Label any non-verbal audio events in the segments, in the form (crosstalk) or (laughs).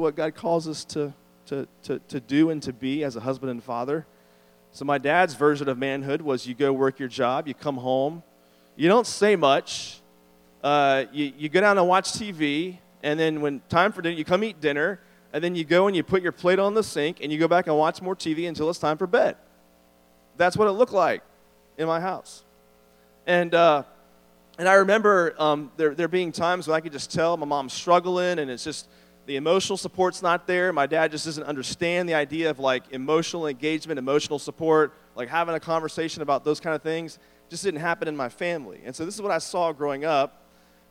what God calls us to, to, to, to do and to be as a husband and father. So, my dad's version of manhood was you go work your job, you come home, you don't say much, uh, you, you go down and watch TV, and then when time for dinner, you come eat dinner, and then you go and you put your plate on the sink, and you go back and watch more TV until it's time for bed. That's what it looked like in my house. And, uh, and I remember um, there, there being times when I could just tell my mom's struggling, and it's just, the emotional support's not there. My dad just doesn't understand the idea of like emotional engagement, emotional support, like having a conversation about those kind of things. Just didn't happen in my family. And so this is what I saw growing up.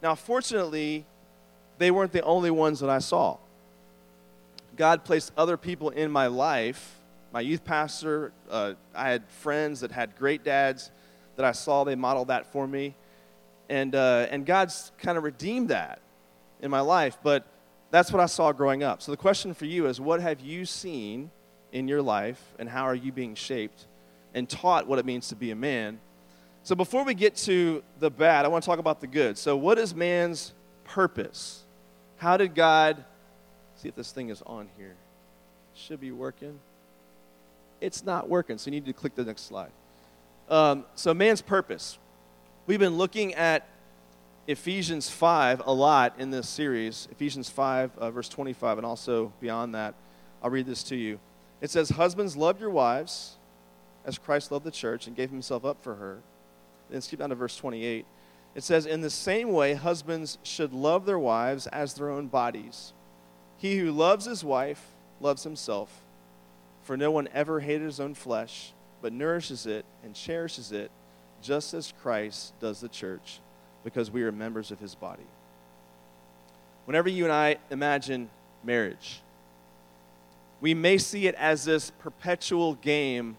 Now, fortunately, they weren't the only ones that I saw. God placed other people in my life. My youth pastor, uh, I had friends that had great dads that I saw. They modeled that for me. And, uh, and God's kind of redeemed that in my life. But that's what I saw growing up. So the question for you is what have you seen in your life and how are you being shaped and taught what it means to be a man? So before we get to the bad, I want to talk about the good. So what is man's purpose? How did God see if this thing is on here? Should be working. It's not working, so you need to click the next slide. Um, so man's purpose. We've been looking at Ephesians 5 a lot in this series. Ephesians 5, uh, verse 25, and also beyond that. I'll read this to you. It says, Husbands, love your wives as Christ loved the church and gave himself up for her. Then skip down to verse 28. It says, In the same way, husbands should love their wives as their own bodies. He who loves his wife loves himself. For no one ever hated his own flesh, but nourishes it and cherishes it, just as Christ does the church because we are members of his body. Whenever you and I imagine marriage, we may see it as this perpetual game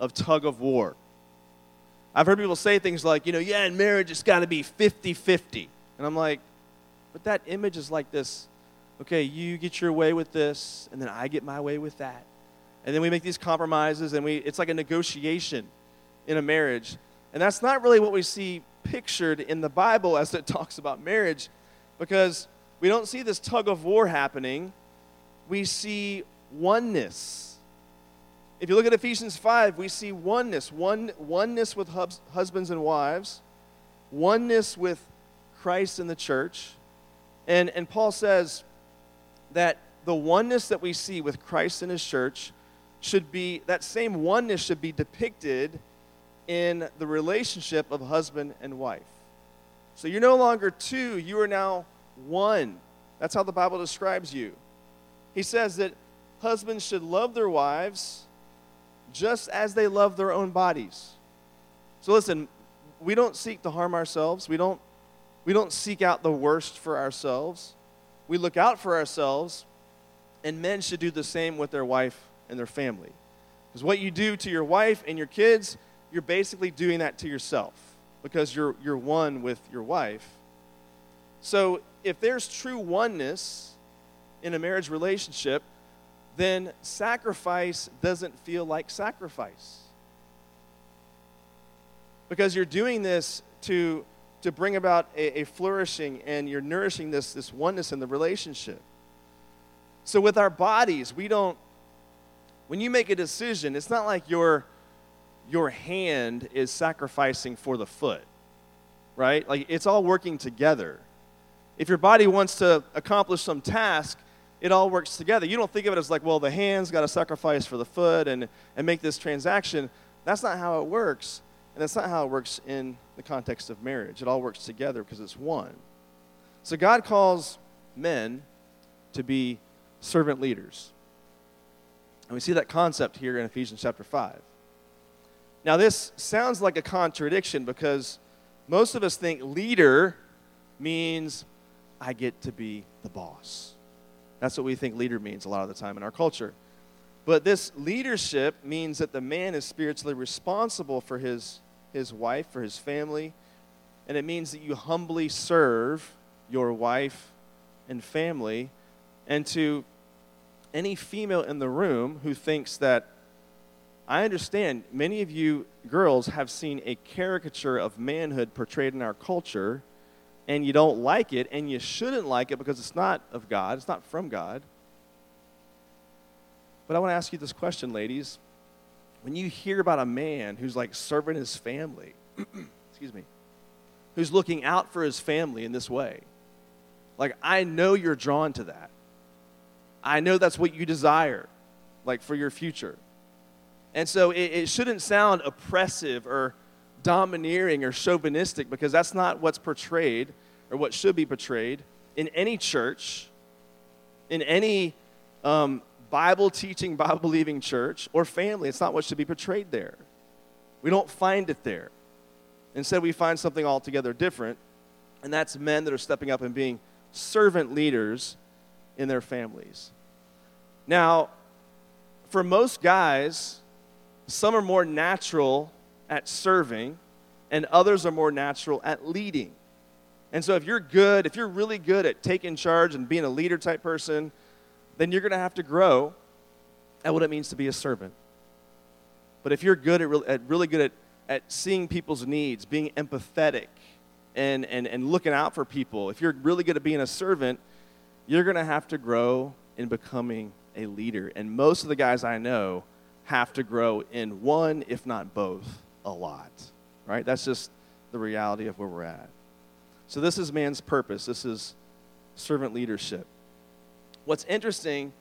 of tug of war. I've heard people say things like, you know, yeah, in marriage it's got to be 50 50. And I'm like, but that image is like this okay, you get your way with this, and then I get my way with that. And then we make these compromises, and we, it's like a negotiation in a marriage. And that's not really what we see pictured in the Bible as it talks about marriage because we don't see this tug of war happening. We see oneness. If you look at Ephesians 5, we see oneness one, oneness with hubs, husbands and wives, oneness with Christ and the church. And, and Paul says that the oneness that we see with Christ and his church should be, that same oneness should be depicted in the relationship of husband and wife. So you're no longer two, you are now one. That's how the Bible describes you. He says that husbands should love their wives just as they love their own bodies. So listen, we don't seek to harm ourselves. We don't we don't seek out the worst for ourselves. We look out for ourselves, and men should do the same with their wife and their family. Because what you do to your wife and your kids, you're basically doing that to yourself because you're, you're one with your wife. So if there's true oneness in a marriage relationship, then sacrifice doesn't feel like sacrifice. Because you're doing this to, to bring about a, a flourishing and you're nourishing this, this oneness in the relationship. So with our bodies, we don't, when you make a decision, it's not like you're your hand is sacrificing for the foot, right? Like it's all working together. If your body wants to accomplish some task, it all works together. You don't think of it as like, well, the hand's got to sacrifice for the foot and, and make this transaction. That's not how it works. And that's not how it works in the context of marriage. It all works together because it's one. So God calls men to be servant leaders. And we see that concept here in Ephesians chapter 5. Now, this sounds like a contradiction because most of us think leader means I get to be the boss. That's what we think leader means a lot of the time in our culture. But this leadership means that the man is spiritually responsible for his, his wife, for his family, and it means that you humbly serve your wife and family. And to any female in the room who thinks that I understand many of you girls have seen a caricature of manhood portrayed in our culture, and you don't like it, and you shouldn't like it because it's not of God, it's not from God. But I want to ask you this question, ladies. When you hear about a man who's like serving his family, (clears throat) excuse me, who's looking out for his family in this way, like I know you're drawn to that. I know that's what you desire, like for your future. And so it, it shouldn't sound oppressive or domineering or chauvinistic because that's not what's portrayed or what should be portrayed in any church, in any um, Bible teaching, (laughs) Bible believing church or family. It's not what should be portrayed there. We don't find it there. Instead, we find something altogether different, and that's men that are stepping up and being servant leaders in their families. Now, for most guys, some are more natural at serving, and others are more natural at leading. And so, if you're good, if you're really good at taking charge and being a leader type person, then you're going to have to grow at what it means to be a servant. But if you're good at, re- at really good at, at seeing people's needs, being empathetic, and, and, and looking out for people, if you're really good at being a servant, you're going to have to grow in becoming a leader. And most of the guys I know have to grow in one, if not both, a lot. Right? That's just the reality of where we're at. So, this is man's purpose. This is servant leadership. What's interesting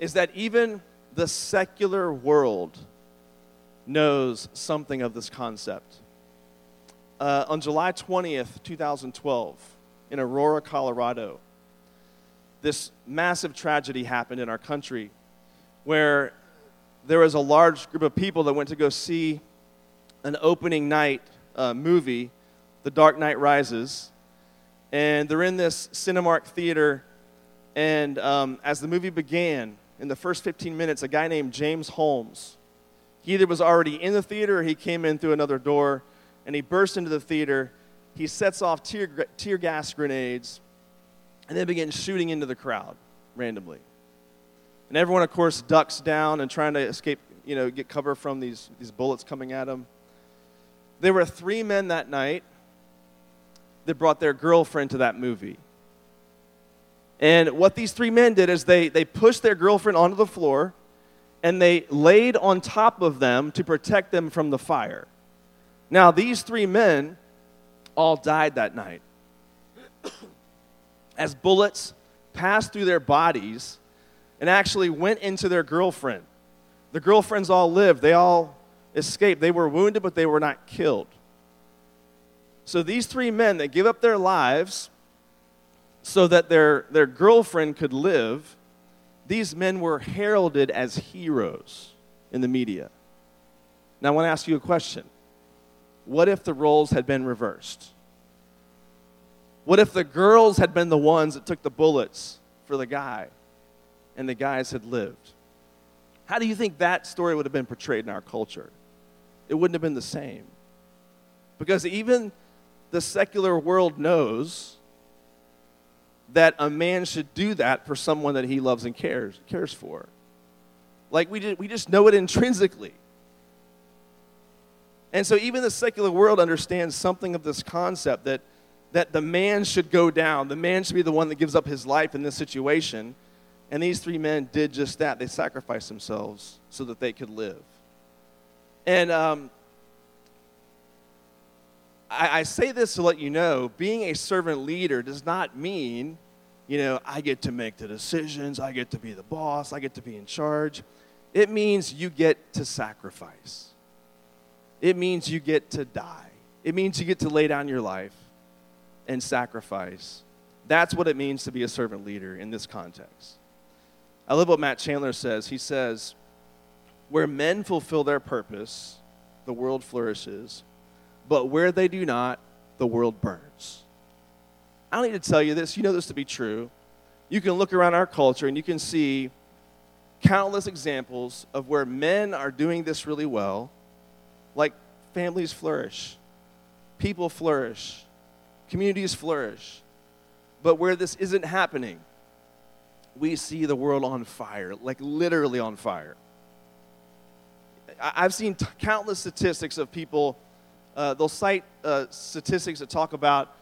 is that even the secular world knows something of this concept. Uh, on July 20th, 2012, in Aurora, Colorado, this massive tragedy happened in our country where there was a large group of people that went to go see an opening night uh, movie, The Dark Knight Rises. And they're in this Cinemark theater. And um, as the movie began, in the first 15 minutes, a guy named James Holmes, he either was already in the theater or he came in through another door and he burst into the theater. He sets off tear, tear gas grenades and then begins shooting into the crowd randomly. And everyone, of course, ducks down and trying to escape, you know, get cover from these, these bullets coming at them. There were three men that night that brought their girlfriend to that movie. And what these three men did is they, they pushed their girlfriend onto the floor and they laid on top of them to protect them from the fire. Now, these three men all died that night. (coughs) As bullets passed through their bodies and actually went into their girlfriend. The girlfriends all lived, they all escaped. They were wounded, but they were not killed. So these three men, that give up their lives so that their, their girlfriend could live. These men were heralded as heroes in the media. Now, I want to ask you a question. What if the roles had been reversed? What if the girls had been the ones that took the bullets for the guy and the guys had lived? How do you think that story would have been portrayed in our culture? It wouldn't have been the same. Because even the secular world knows that a man should do that for someone that he loves and cares, cares for. Like we, just, we just know it intrinsically. And so even the secular world understands something of this concept that, that the man should go down. The man should be the one that gives up his life in this situation. And these three men did just that. They sacrificed themselves so that they could live. And um, I, I say this to let you know being a servant leader does not mean, you know, I get to make the decisions, I get to be the boss, I get to be in charge. It means you get to sacrifice it means you get to die. It means you get to lay down your life and sacrifice. That's what it means to be a servant leader in this context. I love what Matt Chandler says. He says, Where men fulfill their purpose, the world flourishes, but where they do not, the world burns. I don't need to tell you this, you know this to be true. You can look around our culture and you can see countless examples of where men are doing this really well like families flourish, people flourish, communities flourish. But where this isn't happening, we see the world on fire, like literally on fire. I've seen t- countless statistics of people, uh, they'll cite uh, statistics that talk about,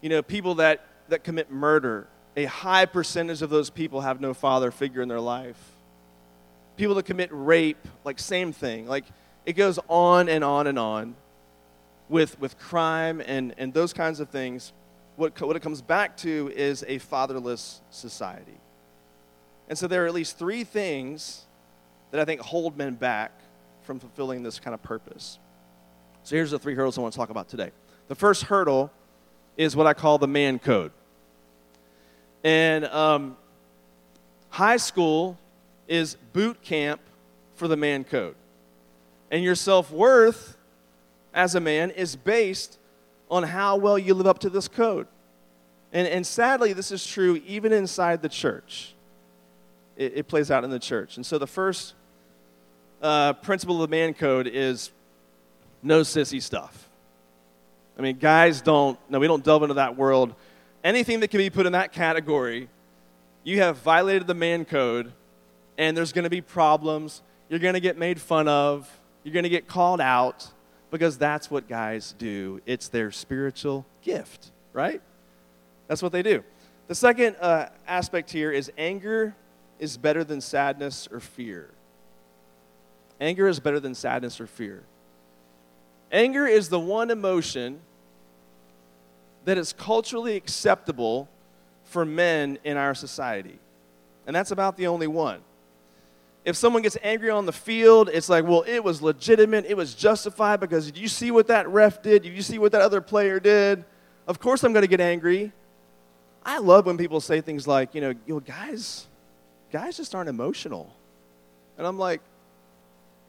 you know, people that, that commit murder a high percentage of those people have no father figure in their life. People that commit rape, like same thing. Like it goes on and on and on with, with crime and, and those kinds of things. What, what it comes back to is a fatherless society. And so there are at least three things that I think hold men back from fulfilling this kind of purpose. So here's the three hurdles I want to talk about today. The first hurdle is what I call the man code. And um, high school is boot camp for the man code. And your self worth as a man is based on how well you live up to this code. And, and sadly, this is true even inside the church. It, it plays out in the church. And so the first uh, principle of the man code is no sissy stuff. I mean, guys don't, no, we don't delve into that world. Anything that can be put in that category, you have violated the man code, and there's going to be problems. You're going to get made fun of. You're going to get called out because that's what guys do. It's their spiritual gift, right? That's what they do. The second uh, aspect here is anger is better than sadness or fear. Anger is better than sadness or fear. Anger is the one emotion that is culturally acceptable for men in our society. And that's about the only one. If someone gets angry on the field, it's like, well, it was legitimate, it was justified because did you see what that ref did? Did you see what that other player did? Of course I'm going to get angry. I love when people say things like, you know, you guys, guys just aren't emotional. And I'm like,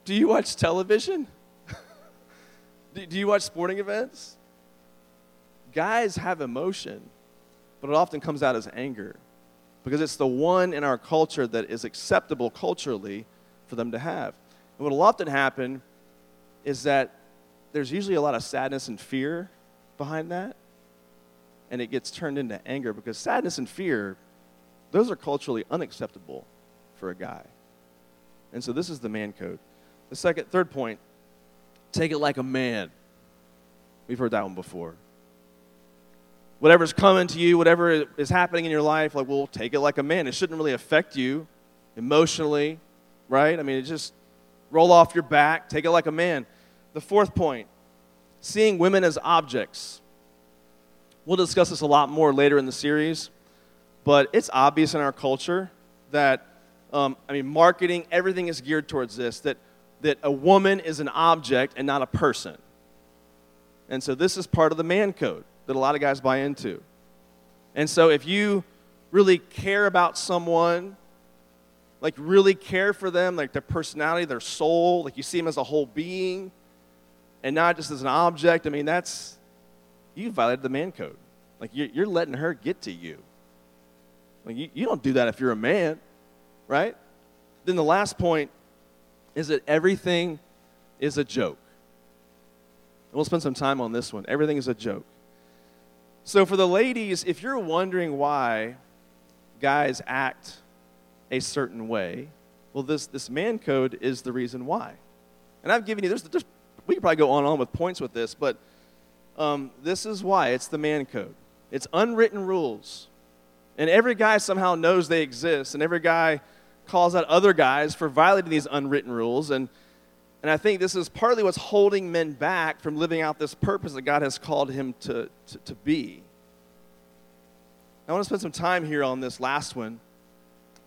do you watch television? (laughs) do you watch sporting events? Guys have emotion, but it often comes out as anger because it's the one in our culture that is acceptable culturally for them to have. And what will often happen is that there's usually a lot of sadness and fear behind that, and it gets turned into anger because sadness and fear, those are culturally unacceptable for a guy. And so this is the man code. The second, third point, take it like a man. We've heard that one before. Whatever's coming to you, whatever is happening in your life, like, well, take it like a man. It shouldn't really affect you emotionally, right? I mean, it just roll off your back, take it like a man. The fourth point, seeing women as objects. We'll discuss this a lot more later in the series, but it's obvious in our culture that, um, I mean, marketing, everything is geared towards this that, that a woman is an object and not a person. And so this is part of the man code that a lot of guys buy into. And so if you really care about someone, like really care for them, like their personality, their soul, like you see them as a whole being and not just as an object, I mean, that's, you violated the man code. Like you're, letting her get to you. Like you, don't do that if you're a man, right? Then the last point is that everything is a joke. And we'll spend some time on this one. Everything is a joke. So, for the ladies, if you're wondering why guys act a certain way, well, this, this man code is the reason why. And I've given you, there's, there's we could probably go on and on with points with this, but um, this is why. It's the man code. It's unwritten rules. And every guy somehow knows they exist, and every guy calls out other guys for violating these unwritten rules. And, and I think this is partly what's holding men back from living out this purpose that God has called him to, to, to be. I want to spend some time here on this last one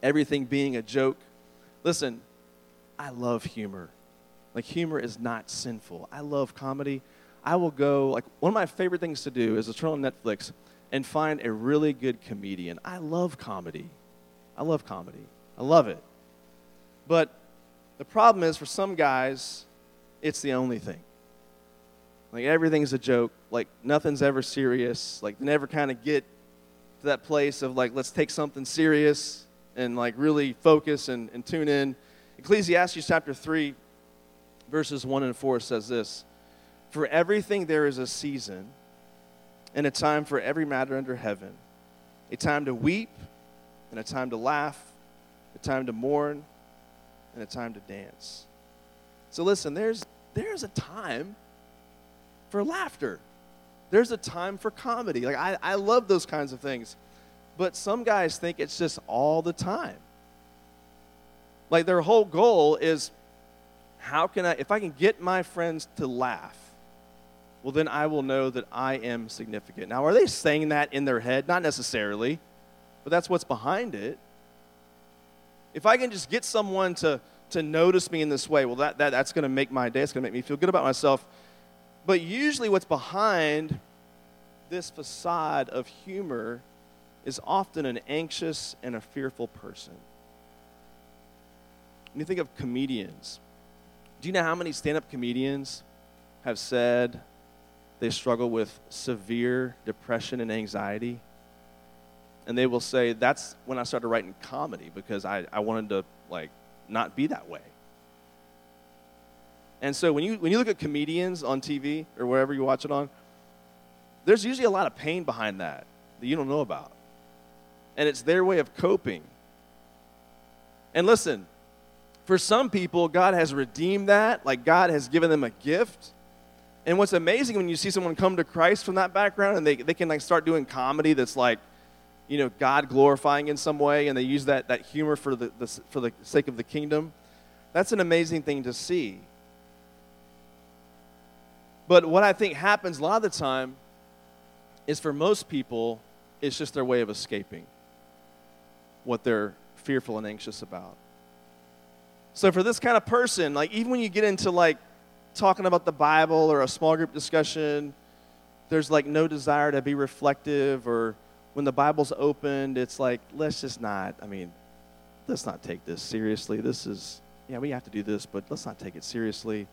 everything being a joke. Listen, I love humor. Like, humor is not sinful. I love comedy. I will go, like, one of my favorite things to do is to turn on Netflix and find a really good comedian. I love comedy. I love comedy. I love it. But the problem is, for some guys, it's the only thing. Like, everything's a joke. Like, nothing's ever serious. Like, never kind of get to that place of like, let's take something serious and like really focus and, and tune in. Ecclesiastes chapter 3, verses 1 and 4 says this For everything there is a season and a time for every matter under heaven, a time to weep and a time to laugh, a time to mourn and a time to dance. So listen, there's, there's a time for laughter. There's a time for comedy. Like, I, I love those kinds of things. but some guys think it's just all the time. Like their whole goal is how can I, if I can get my friends to laugh, well, then I will know that I am significant. Now, are they saying that in their head? Not necessarily, but that's what's behind it. If I can just get someone to, to notice me in this way, well, that, that, that's going to make my day. It's going to make me feel good about myself. But usually, what's behind this facade of humor is often an anxious and a fearful person. When you think of comedians, do you know how many stand up comedians have said they struggle with severe depression and anxiety? And they will say, That's when I started writing comedy because I, I wanted to, like, not be that way. And so when you, when you look at comedians on TV or wherever you watch it on, there's usually a lot of pain behind that that you don't know about. And it's their way of coping. And listen, for some people, God has redeemed that, like God has given them a gift. And what's amazing when you see someone come to Christ from that background and they, they can like start doing comedy that's like, you know, God glorifying in some way, and they use that, that humor for the, the, for the sake of the kingdom. That's an amazing thing to see. But what I think happens a lot of the time is for most people, it's just their way of escaping what they're fearful and anxious about. So for this kind of person, like even when you get into like talking about the Bible or a small group discussion, there's like no desire to be reflective or when the Bible's opened, it's like, let's just not, I mean, let's not take this seriously. This is, yeah, we have to do this, but let's not take it seriously.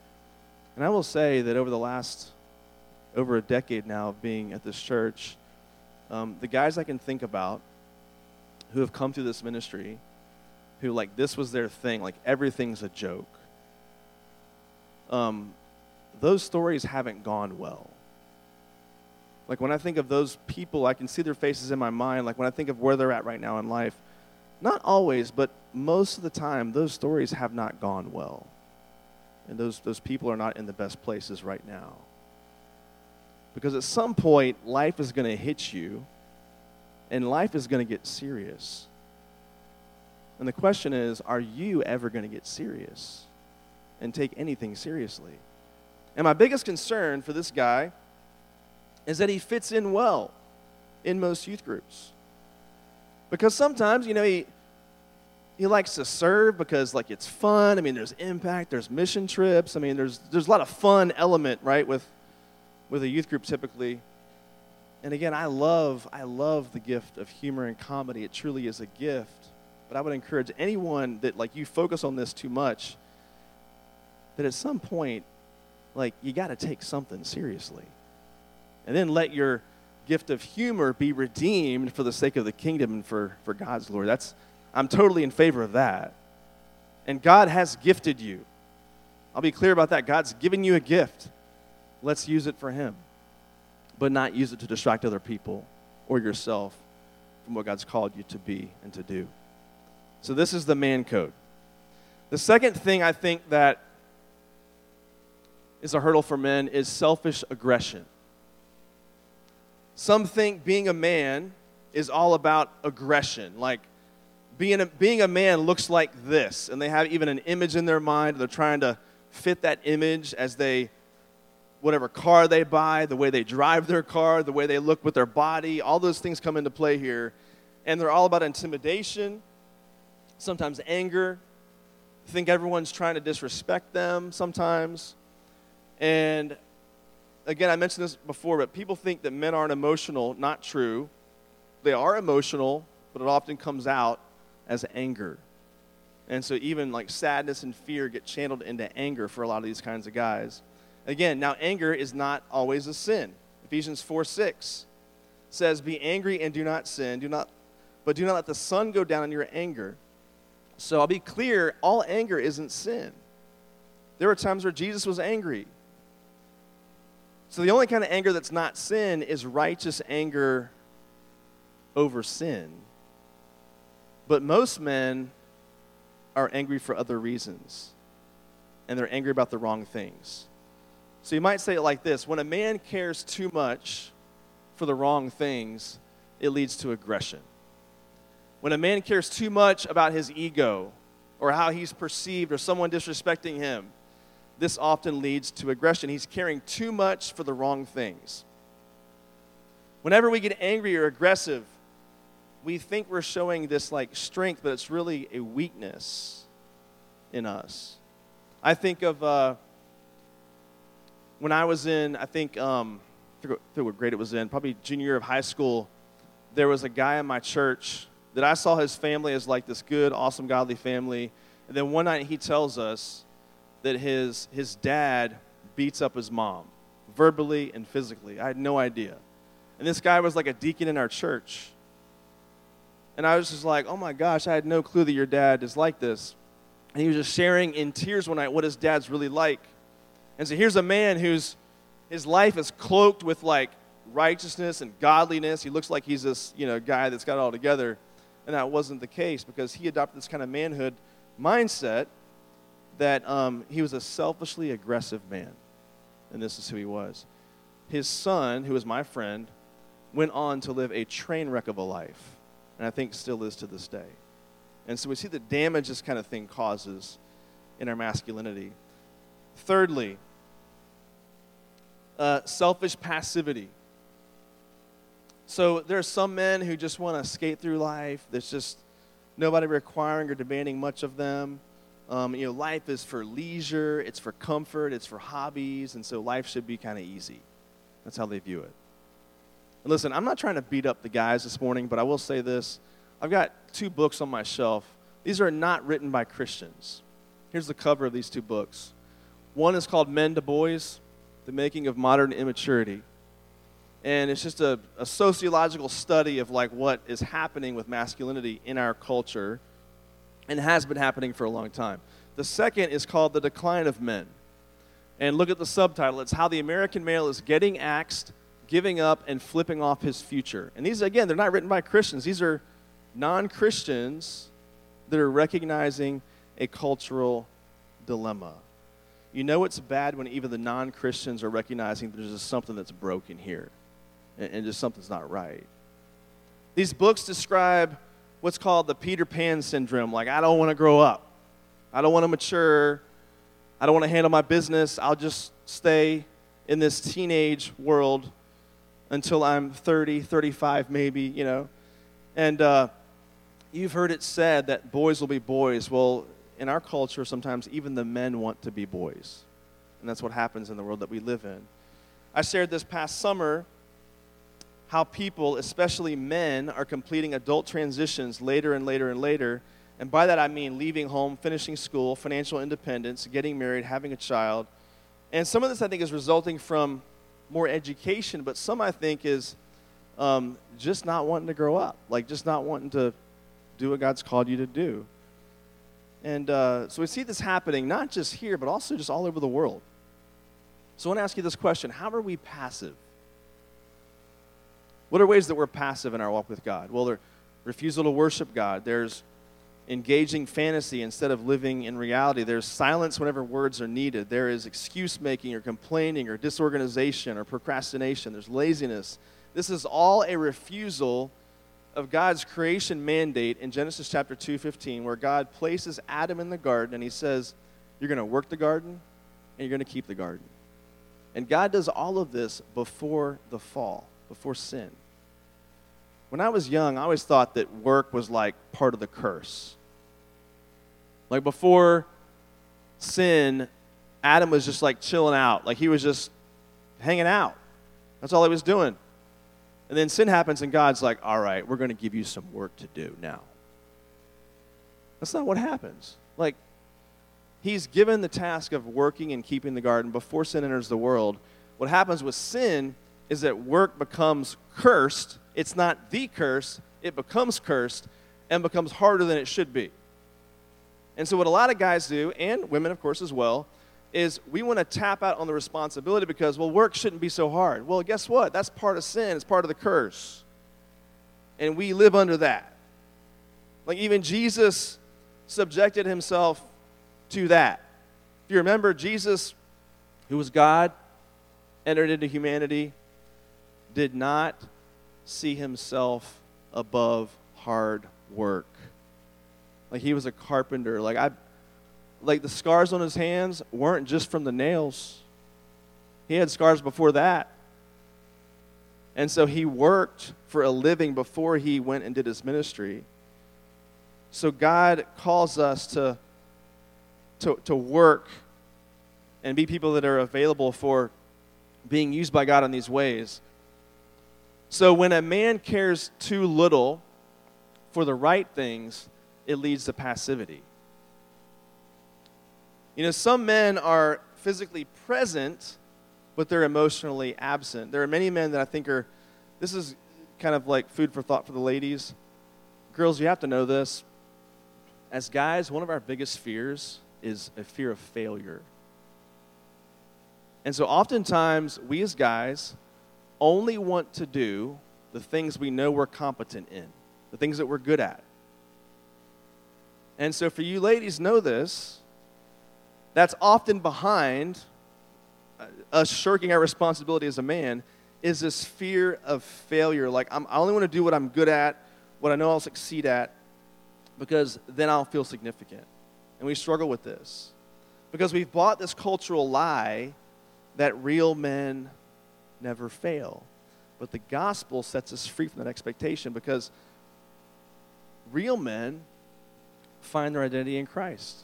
And I will say that over the last, over a decade now of being at this church, um, the guys I can think about who have come through this ministry, who like this was their thing, like everything's a joke, um, those stories haven't gone well. Like when I think of those people, I can see their faces in my mind. Like when I think of where they're at right now in life, not always, but most of the time, those stories have not gone well. And those, those people are not in the best places right now. Because at some point, life is going to hit you, and life is going to get serious. And the question is are you ever going to get serious and take anything seriously? And my biggest concern for this guy is that he fits in well in most youth groups. Because sometimes, you know, he, he likes to serve because like it's fun. I mean, there's impact, there's mission trips. I mean, there's there's a lot of fun element, right, with with a youth group typically. And again, I love I love the gift of humor and comedy. It truly is a gift. But I would encourage anyone that like you focus on this too much that at some point like you got to take something seriously. And then let your gift of humor be redeemed for the sake of the kingdom and for, for God's glory. That's I'm totally in favor of that. And God has gifted you. I'll be clear about that. God's given you a gift. Let's use it for Him, but not use it to distract other people or yourself from what God's called you to be and to do. So, this is the man code. The second thing I think that is a hurdle for men is selfish aggression. Some think being a man is all about aggression, like being a, being a man looks like this, and they have even an image in their mind. They're trying to fit that image as they, whatever car they buy, the way they drive their car, the way they look with their body, all those things come into play here. And they're all about intimidation, sometimes anger. I think everyone's trying to disrespect them sometimes. And again, I mentioned this before, but people think that men aren't emotional. Not true. They are emotional, but it often comes out as anger. And so even like sadness and fear get channeled into anger for a lot of these kinds of guys. Again, now anger is not always a sin. Ephesians 4 6 says, Be angry and do not sin, do not, but do not let the sun go down on your anger. So I'll be clear all anger isn't sin. There were times where Jesus was angry. So the only kind of anger that's not sin is righteous anger over sin. But most men are angry for other reasons, and they're angry about the wrong things. So you might say it like this when a man cares too much for the wrong things, it leads to aggression. When a man cares too much about his ego or how he's perceived or someone disrespecting him, this often leads to aggression. He's caring too much for the wrong things. Whenever we get angry or aggressive, we think we're showing this like strength, but it's really a weakness in us. I think of uh, when I was in, I think, um, I forget what grade it was in, probably junior year of high school. There was a guy in my church that I saw his family as like this good, awesome, godly family. And then one night he tells us that his, his dad beats up his mom, verbally and physically. I had no idea. And this guy was like a deacon in our church. And I was just like, oh my gosh, I had no clue that your dad is like this. And he was just sharing in tears one night what his dad's really like. And so here's a man whose his life is cloaked with like righteousness and godliness. He looks like he's this, you know, guy that's got it all together. And that wasn't the case because he adopted this kind of manhood mindset that um, he was a selfishly aggressive man. And this is who he was. His son, who was my friend, went on to live a train wreck of a life. And I think still is to this day. And so we see the damage this kind of thing causes in our masculinity. Thirdly, uh, selfish passivity. So there are some men who just want to skate through life. There's just nobody requiring or demanding much of them. Um, you know, life is for leisure, it's for comfort, it's for hobbies, and so life should be kind of easy. That's how they view it. And listen, I'm not trying to beat up the guys this morning, but I will say this. I've got two books on my shelf. These are not written by Christians. Here's the cover of these two books. One is called Men to Boys The Making of Modern Immaturity and it's just a, a, sociological study of like what is happening with masculinity in our culture and has been happening for a long time. The second is called the decline of men. And look at the subtitle. It's how the american male is getting axed giving up and flipping off his future. And these again they're not written by christians. These are non-christians that are recognizing a cultural dilemma. You know it's bad when even the non-christians are recognizing there's just something that's broken here and, and just something's not right. These books describe what's called the Peter Pan syndrome. Like, I don't want to grow up. I don't want to mature. I don't want to handle my business. I'll just stay in this teenage world until I'm 30, 35, maybe, you know. And uh, you've heard it said that boys will be boys. Well, in our culture, sometimes even the men want to be boys. And that's what happens in the world that we live in. I shared this past summer how people, especially men, are completing adult transitions later and later and later. And by that I mean leaving home, finishing school, financial independence, getting married, having a child. And some of this I think is resulting from more education, but some I think is um, just not wanting to grow up, like just not wanting to do what God's called you to do. And uh, so we see this happening not just here, but also just all over the world. So I want to ask you this question How are we passive? What are ways that we're passive in our walk with God? Well, there's refusal to worship God. There's engaging fantasy instead of living in reality. There's silence whenever words are needed. There is excuse making or complaining or disorganization or procrastination. There's laziness. This is all a refusal of God's creation mandate in Genesis chapter 2:15 where God places Adam in the garden and he says, "You're going to work the garden and you're going to keep the garden." And God does all of this before the fall before sin. When I was young, I always thought that work was like part of the curse. Like before sin, Adam was just like chilling out. Like he was just hanging out. That's all he was doing. And then sin happens, and God's like, all right, we're going to give you some work to do now. That's not what happens. Like, he's given the task of working and keeping the garden before sin enters the world. What happens with sin is that work becomes cursed. It's not the curse, it becomes cursed and becomes harder than it should be. And so, what a lot of guys do, and women, of course, as well, is we want to tap out on the responsibility because, well, work shouldn't be so hard. Well, guess what? That's part of sin, it's part of the curse. And we live under that. Like, even Jesus subjected himself to that. If you remember, Jesus, who was God, entered into humanity, did not see himself above hard work. Like he was a carpenter. Like I like the scars on his hands weren't just from the nails. He had scars before that. And so he worked for a living before he went and did his ministry. So God calls us to, to, to work and be people that are available for being used by God in these ways. So when a man cares too little for the right things, it leads to passivity. You know, some men are physically present, but they're emotionally absent. There are many men that I think are, this is kind of like food for thought for the ladies. Girls, you have to know this. As guys, one of our biggest fears is a fear of failure. And so oftentimes, we as guys only want to do the things we know we're competent in, the things that we're good at. And so, for you ladies, know this that's often behind uh, us shirking our responsibility as a man is this fear of failure. Like, I'm, I only want to do what I'm good at, what I know I'll succeed at, because then I'll feel significant. And we struggle with this because we've bought this cultural lie that real men never fail. But the gospel sets us free from that expectation because real men find their identity in Christ.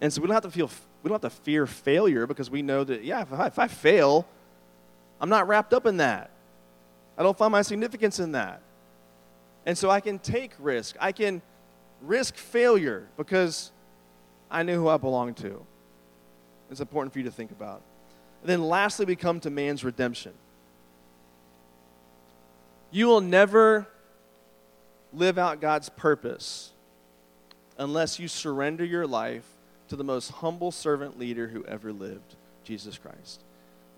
And so we don't have to feel we don't have to fear failure because we know that yeah, if I, if I fail, I'm not wrapped up in that. I don't find my significance in that. And so I can take risk. I can risk failure because I know who I belong to. It's important for you to think about. Then lastly, we come to man's redemption. You will never live out God's purpose unless you surrender your life to the most humble servant leader who ever lived, Jesus Christ.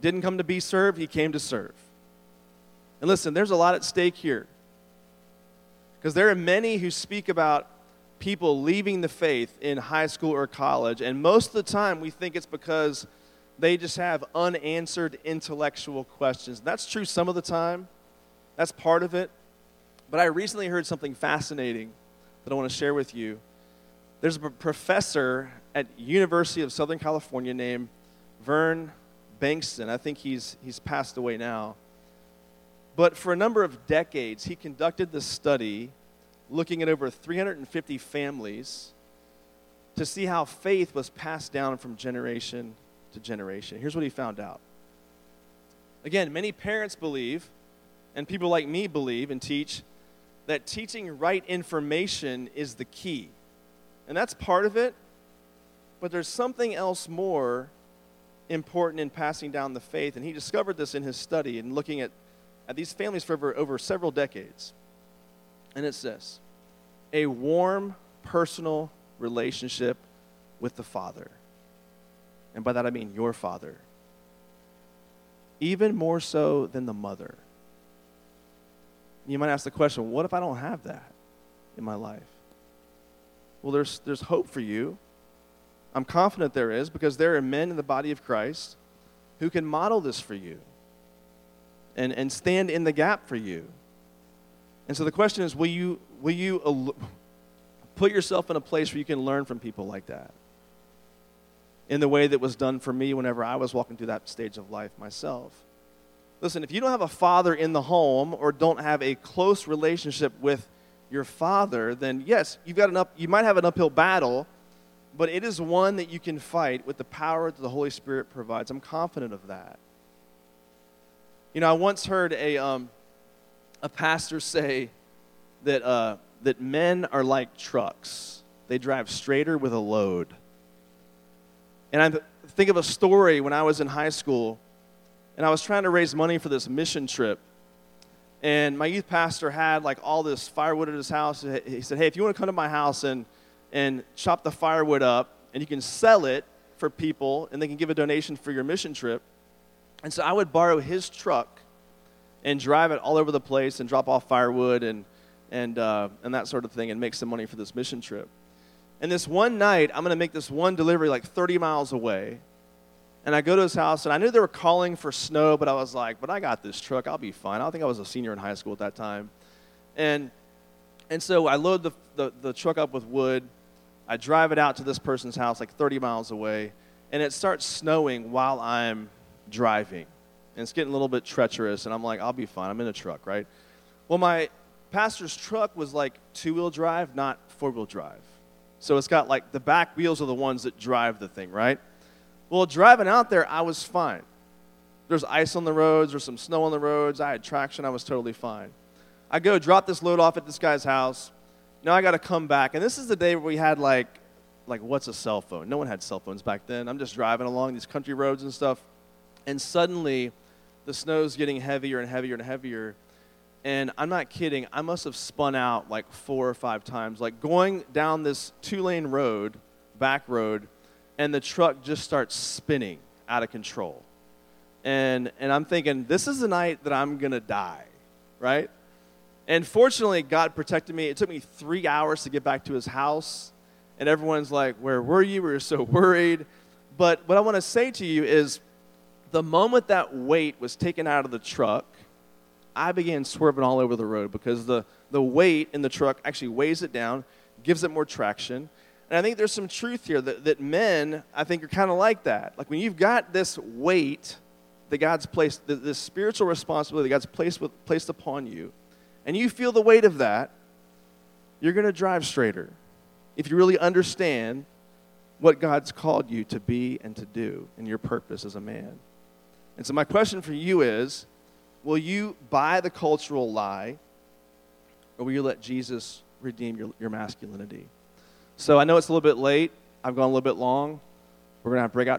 Didn't come to be served, he came to serve. And listen, there's a lot at stake here. Because there are many who speak about people leaving the faith in high school or college, and most of the time we think it's because they just have unanswered intellectual questions. That's true some of the time, that's part of it. But I recently heard something fascinating that I want to share with you. There's a professor at University of Southern California named Vern Bengtson. I think he's, he's passed away now. But for a number of decades, he conducted this study looking at over 350 families to see how faith was passed down from generation to generation. Here's what he found out. Again, many parents believe, and people like me believe and teach, that teaching right information is the key. And that's part of it, but there's something else more important in passing down the faith. And he discovered this in his study and looking at, at these families for over, over several decades. And it's this a warm, personal relationship with the Father. And by that I mean your Father. Even more so than the mother. You might ask the question what if I don't have that in my life? Well, there's, there's hope for you. I'm confident there is because there are men in the body of Christ who can model this for you and, and stand in the gap for you. And so the question is will you, will you put yourself in a place where you can learn from people like that? In the way that was done for me whenever I was walking through that stage of life myself. Listen, if you don't have a father in the home or don't have a close relationship with your father, then yes, you've got an up, you might have an uphill battle, but it is one that you can fight with the power that the Holy Spirit provides. I'm confident of that. You know, I once heard a, um, a pastor say that, uh, that men are like trucks, they drive straighter with a load. And I think of a story when I was in high school, and I was trying to raise money for this mission trip. And my youth pastor had like all this firewood at his house. He said, Hey, if you want to come to my house and, and chop the firewood up, and you can sell it for people, and they can give a donation for your mission trip. And so I would borrow his truck and drive it all over the place and drop off firewood and, and, uh, and that sort of thing and make some money for this mission trip. And this one night, I'm going to make this one delivery like 30 miles away. And I go to his house, and I knew they were calling for snow, but I was like, but I got this truck. I'll be fine. I think I was a senior in high school at that time. And And so I load the, the, the truck up with wood. I drive it out to this person's house, like 30 miles away, and it starts snowing while I'm driving. And it's getting a little bit treacherous, and I'm like, I'll be fine. I'm in a truck, right? Well, my pastor's truck was like two wheel drive, not four wheel drive. So it's got like the back wheels are the ones that drive the thing, right? Well, driving out there, I was fine. There's ice on the roads, there's some snow on the roads. I had traction, I was totally fine. I go drop this load off at this guy's house. Now I got to come back. And this is the day where we had like, like, what's a cell phone? No one had cell phones back then. I'm just driving along these country roads and stuff. And suddenly, the snow's getting heavier and heavier and heavier. And I'm not kidding, I must have spun out like four or five times, like going down this two lane road, back road, and the truck just starts spinning out of control. And, and I'm thinking, this is the night that I'm to die, right? And fortunately, God protected me. It took me three hours to get back to his house. And everyone's like, Where were you? We were so worried. But what I want to say to you is the moment that weight was taken out of the truck, I began swerving all over the road because the, the weight in the truck actually weighs it down, gives it more traction. And I think there's some truth here that, that men, I think, are kind of like that. Like when you've got this weight that God's placed, this spiritual responsibility that God's placed, with, placed upon you, and you feel the weight of that, you're going to drive straighter if you really understand what God's called you to be and to do and your purpose as a man. And so, my question for you is will you buy the cultural lie, or will you let Jesus redeem your, your masculinity? So, I know it's a little bit late. I've gone a little bit long. We're going to have breakout